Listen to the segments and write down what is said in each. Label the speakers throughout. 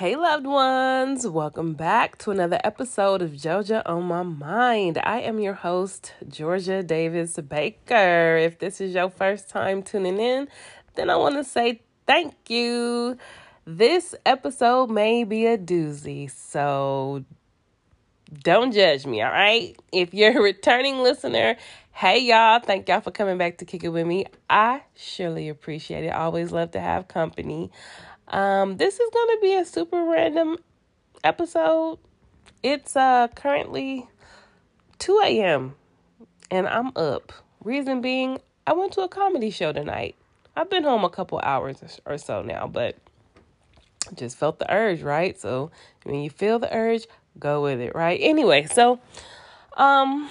Speaker 1: Hey, loved ones, welcome back to another episode of JoJo on My Mind. I am your host, Georgia Davis Baker. If this is your first time tuning in, then I want to say thank you. This episode may be a doozy, so don't judge me, all right? If you're a returning listener, hey y'all, thank y'all for coming back to kick it with me. I surely appreciate it. always love to have company. Um, this is going to be a super random episode. It's uh currently 2 a.m. and I'm up. Reason being, I went to a comedy show tonight. I've been home a couple hours or so now, but just felt the urge, right? So when you feel the urge, go with it, right? Anyway, so um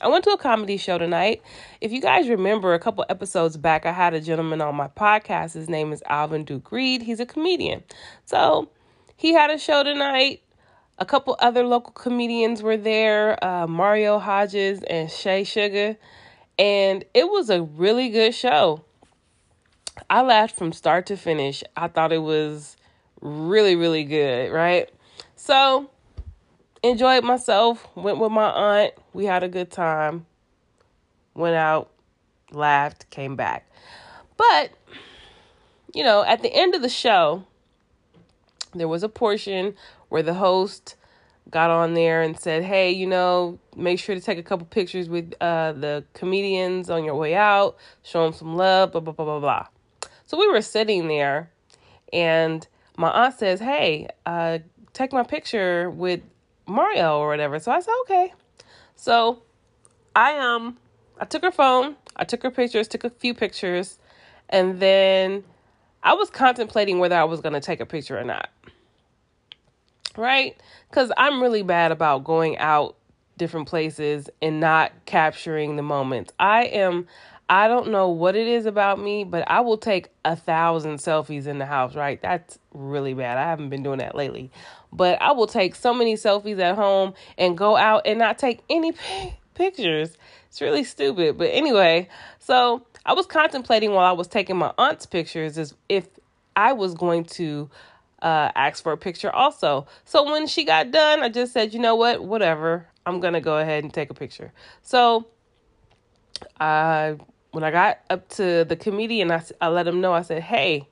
Speaker 1: I went to a comedy show tonight. If you guys remember a couple episodes back, I had a gentleman on my podcast. His name is Alvin Duke Reed. He's a comedian. So he had a show tonight. A couple other local comedians were there, uh, Mario Hodges and Shay Sugar. And it was a really good show. I laughed from start to finish. I thought it was really, really good, right? So enjoyed myself. Went with my aunt. We had a good time. Went out, laughed, came back. But, you know, at the end of the show, there was a portion where the host got on there and said, "Hey, you know, make sure to take a couple pictures with uh, the comedians on your way out. Show them some love." Blah blah blah blah blah. So we were sitting there, and my aunt says, "Hey, uh, take my picture with Mario or whatever. So I said, okay. So I um I took her phone, I took her pictures, took a few pictures, and then I was contemplating whether I was gonna take a picture or not. Right? Because I'm really bad about going out different places and not capturing the moments. I am I don't know what it is about me, but I will take a thousand selfies in the house, right? That's really bad. I haven't been doing that lately. But I will take so many selfies at home and go out and not take any pictures. It's really stupid. But anyway, so I was contemplating while I was taking my aunt's pictures is if I was going to uh, ask for a picture also. So when she got done, I just said, you know what, whatever. I'm going to go ahead and take a picture. So I when I got up to the comedian, I, I let him know, I said, hey,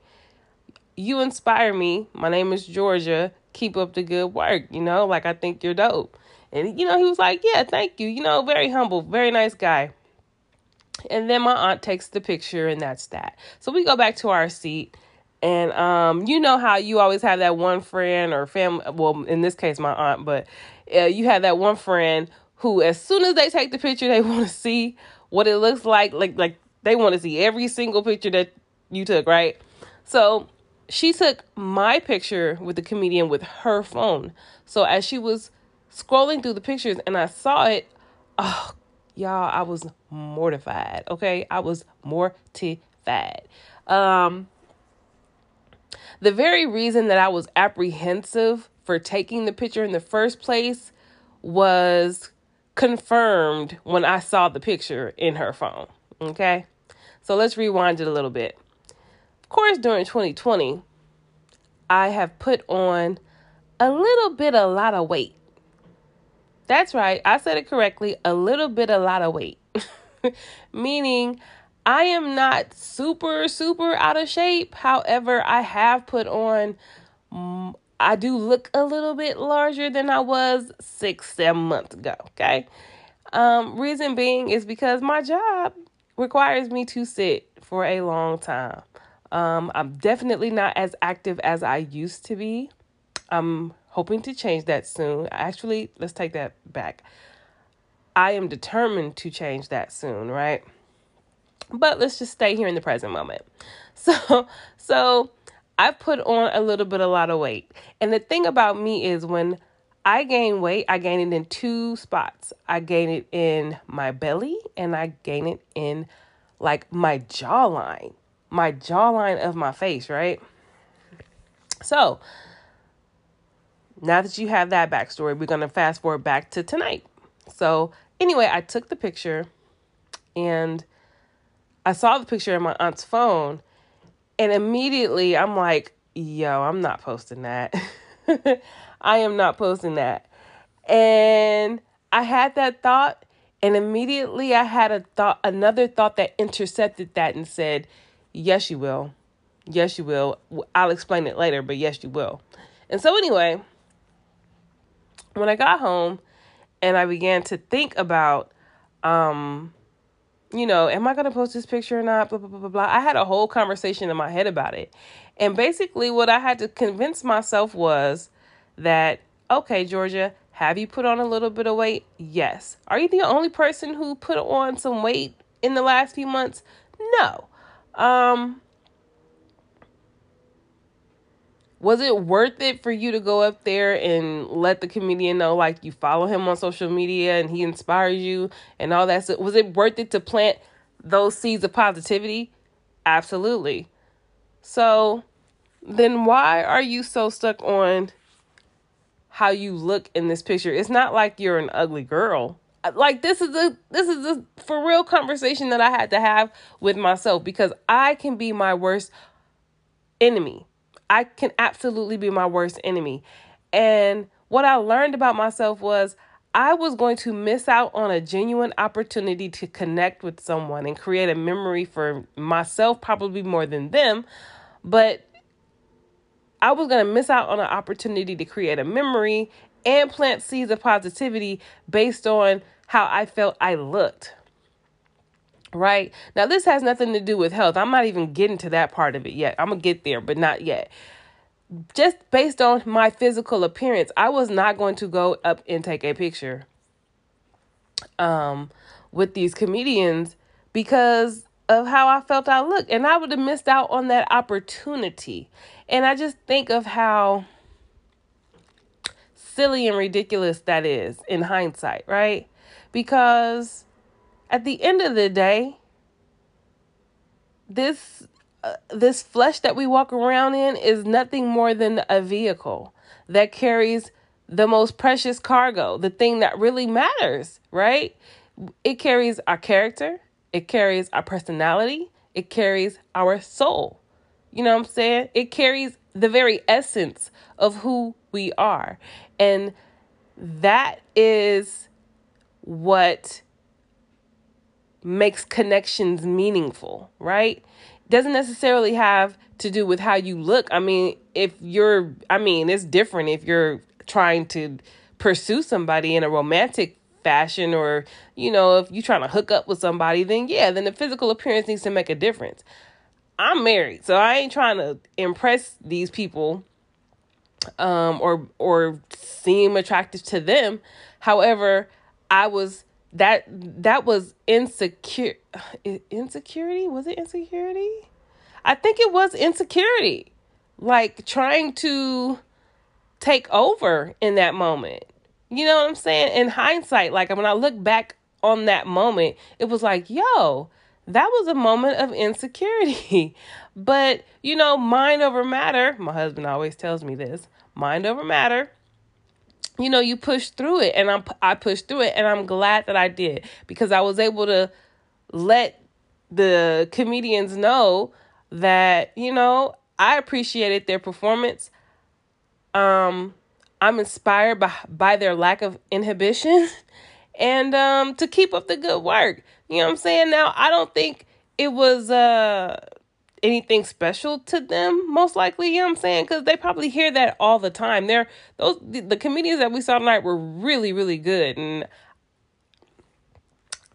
Speaker 1: you inspire me. My name is Georgia. Keep up the good work. You know, like I think you're dope. And, you know, he was like, yeah, thank you. You know, very humble, very nice guy. And then my aunt takes the picture, and that's that. So we go back to our seat. And um, you know how you always have that one friend or family, well, in this case, my aunt, but uh, you have that one friend who, as soon as they take the picture, they want to see what it looks like. Like like they want to see every single picture that you took, right? So she took my picture with the comedian with her phone. So as she was scrolling through the pictures and I saw it, oh y'all, I was mortified. Okay, I was mortified. Um, the very reason that I was apprehensive for taking the picture in the first place was confirmed when I saw the picture in her phone. Okay. So let's rewind it a little bit. Of course, during 2020, I have put on a little bit, a lot of weight. That's right. I said it correctly. A little bit, a lot of weight. Meaning, I am not super, super out of shape. However, I have put on I do look a little bit larger than I was six, seven months ago. Okay. Um, reason being is because my job requires me to sit for a long time. Um, I'm definitely not as active as I used to be. I'm hoping to change that soon. Actually, let's take that back. I am determined to change that soon, right? But let's just stay here in the present moment. So, so I've put on a little bit, a lot of weight. And the thing about me is when I gain weight, I gain it in two spots. I gain it in my belly and I gain it in like my jawline, my jawline of my face, right? So now that you have that backstory, we're going to fast forward back to tonight. So, anyway, I took the picture and I saw the picture in my aunt's phone and immediately I'm like, yo, I'm not posting that. I am not posting that. And I had that thought and immediately I had a thought another thought that intercepted that and said, "Yes, you will. Yes, you will. I'll explain it later, but yes, you will." And so anyway, when I got home and I began to think about um you know, am I going to post this picture or not? Blah, blah, blah, blah, blah. I had a whole conversation in my head about it. And basically, what I had to convince myself was that, okay, Georgia, have you put on a little bit of weight? Yes. Are you the only person who put on some weight in the last few months? No. Um, was it worth it for you to go up there and let the comedian know like you follow him on social media and he inspires you and all that so was it worth it to plant those seeds of positivity? Absolutely. So then why are you so stuck on how you look in this picture? It's not like you're an ugly girl. Like this is a this is a for real conversation that i had to have with myself because i can be my worst enemy I can absolutely be my worst enemy. And what I learned about myself was I was going to miss out on a genuine opportunity to connect with someone and create a memory for myself, probably more than them. But I was going to miss out on an opportunity to create a memory and plant seeds of positivity based on how I felt I looked. Right? Now, this has nothing to do with health. I'm not even getting to that part of it yet. I'm to get there, but not yet. Just based on my physical appearance, I was not going to go up and take a picture um, with these comedians because of how I felt I looked. And I would have missed out on that opportunity. And I just think of how silly and ridiculous that is in hindsight, right? Because at the end of the day, this uh, this flesh that we walk around in is nothing more than a vehicle that carries the most precious cargo, the thing that really matters, right? It carries our character, it carries our personality, it carries our soul. You know what I'm saying? It carries the very essence of who we are. And that is what makes connections meaningful, right? Doesn't necessarily have to do with how you look. I mean, if you're, I mean, it's different if you're trying to pursue somebody in a romantic fashion or, you know, if you're trying to hook up with somebody, then yeah, then the physical appearance needs to make a difference. I'm married, so I ain't trying to impress these people um or or seem attractive to them. However, I was that that was insecure insecurity? Was it insecurity? I think it was insecurity. Like trying to take over in that moment. You know what i'm saying? In hindsight like when i look back on that moment it was like yo that was a moment of insecurity. But you know mind over matter my husband always tells me this mind over matter you know, you push through it and I'm I pushed through it and I'm glad that I did because I was able to let the comedians know that, you know, I appreciated their performance. Um I'm inspired by by their lack of inhibition and um to keep up the good work. You know what I'm saying? Now, I don't think it was uh anything special to them, most likely, you know what I'm saying? Because they probably hear that all the time. They're those the, the comedians that we saw tonight were really, really good. And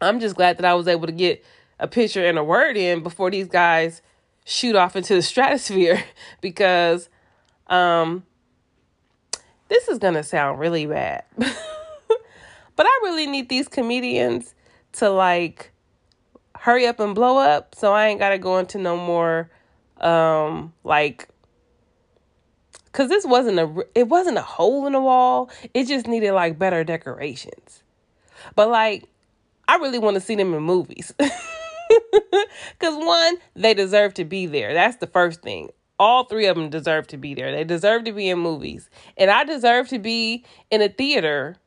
Speaker 1: I'm just glad that I was able to get a picture and a word in before these guys shoot off into the stratosphere because um this is gonna sound really bad. but I really need these comedians to like hurry up and blow up so I ain't got to go into no more um like cuz this wasn't a it wasn't a hole in the wall. It just needed like better decorations. But like I really want to see them in movies. Cuz one, they deserve to be there. That's the first thing. All three of them deserve to be there. They deserve to be in movies. And I deserve to be in a theater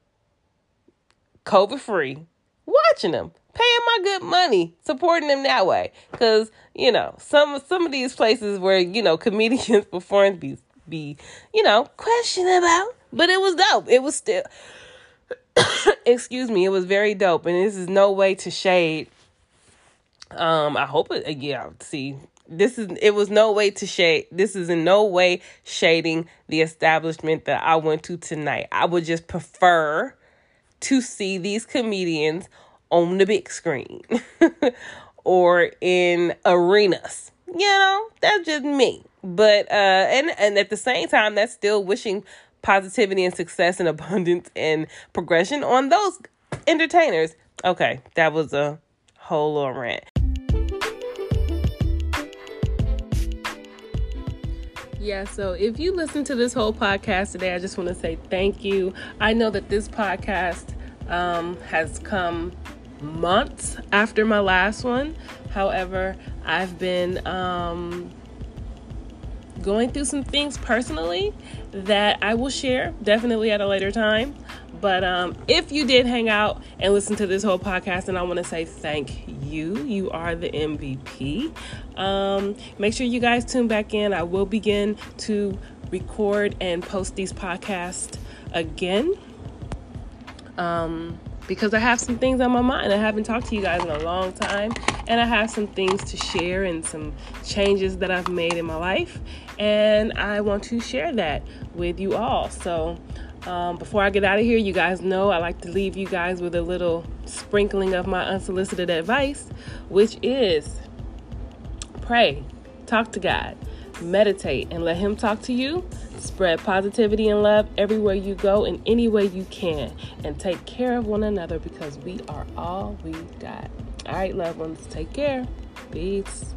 Speaker 1: COVID free watching them, paying my good money, supporting them that way. Cause you know some some of these places where you know comedians perform be be you know questionable, but it was dope. It was still. excuse me, it was very dope, and this is no way to shade. Um, I hope it. Yeah, see, this is it was no way to shade this is in no way shading the establishment that I went to tonight. I would just prefer to see these comedians on the big screen or in arenas. You know, that's just me. But uh and and at the same time that's still wishing positivity and success and abundance and progression on those entertainers. Okay, that was a whole little rant. Yeah, so if you listen to this whole podcast today, I just want to say thank you. I know that this podcast um, has come months after my last one. However, I've been um, going through some things personally that I will share definitely at a later time. But um, if you did hang out and listen to this whole podcast, and I want to say thank you. You are the MVP. Um, make sure you guys tune back in. I will begin to record and post these podcasts again. Um, because I have some things on my mind. I haven't talked to you guys in a long time, and I have some things to share and some changes that I've made in my life, and I want to share that with you all. So, um, before I get out of here, you guys know I like to leave you guys with a little sprinkling of my unsolicited advice, which is pray, talk to God, meditate, and let Him talk to you. Spread positivity and love everywhere you go in any way you can. And take care of one another because we are all we got. All right, loved ones, take care. Peace.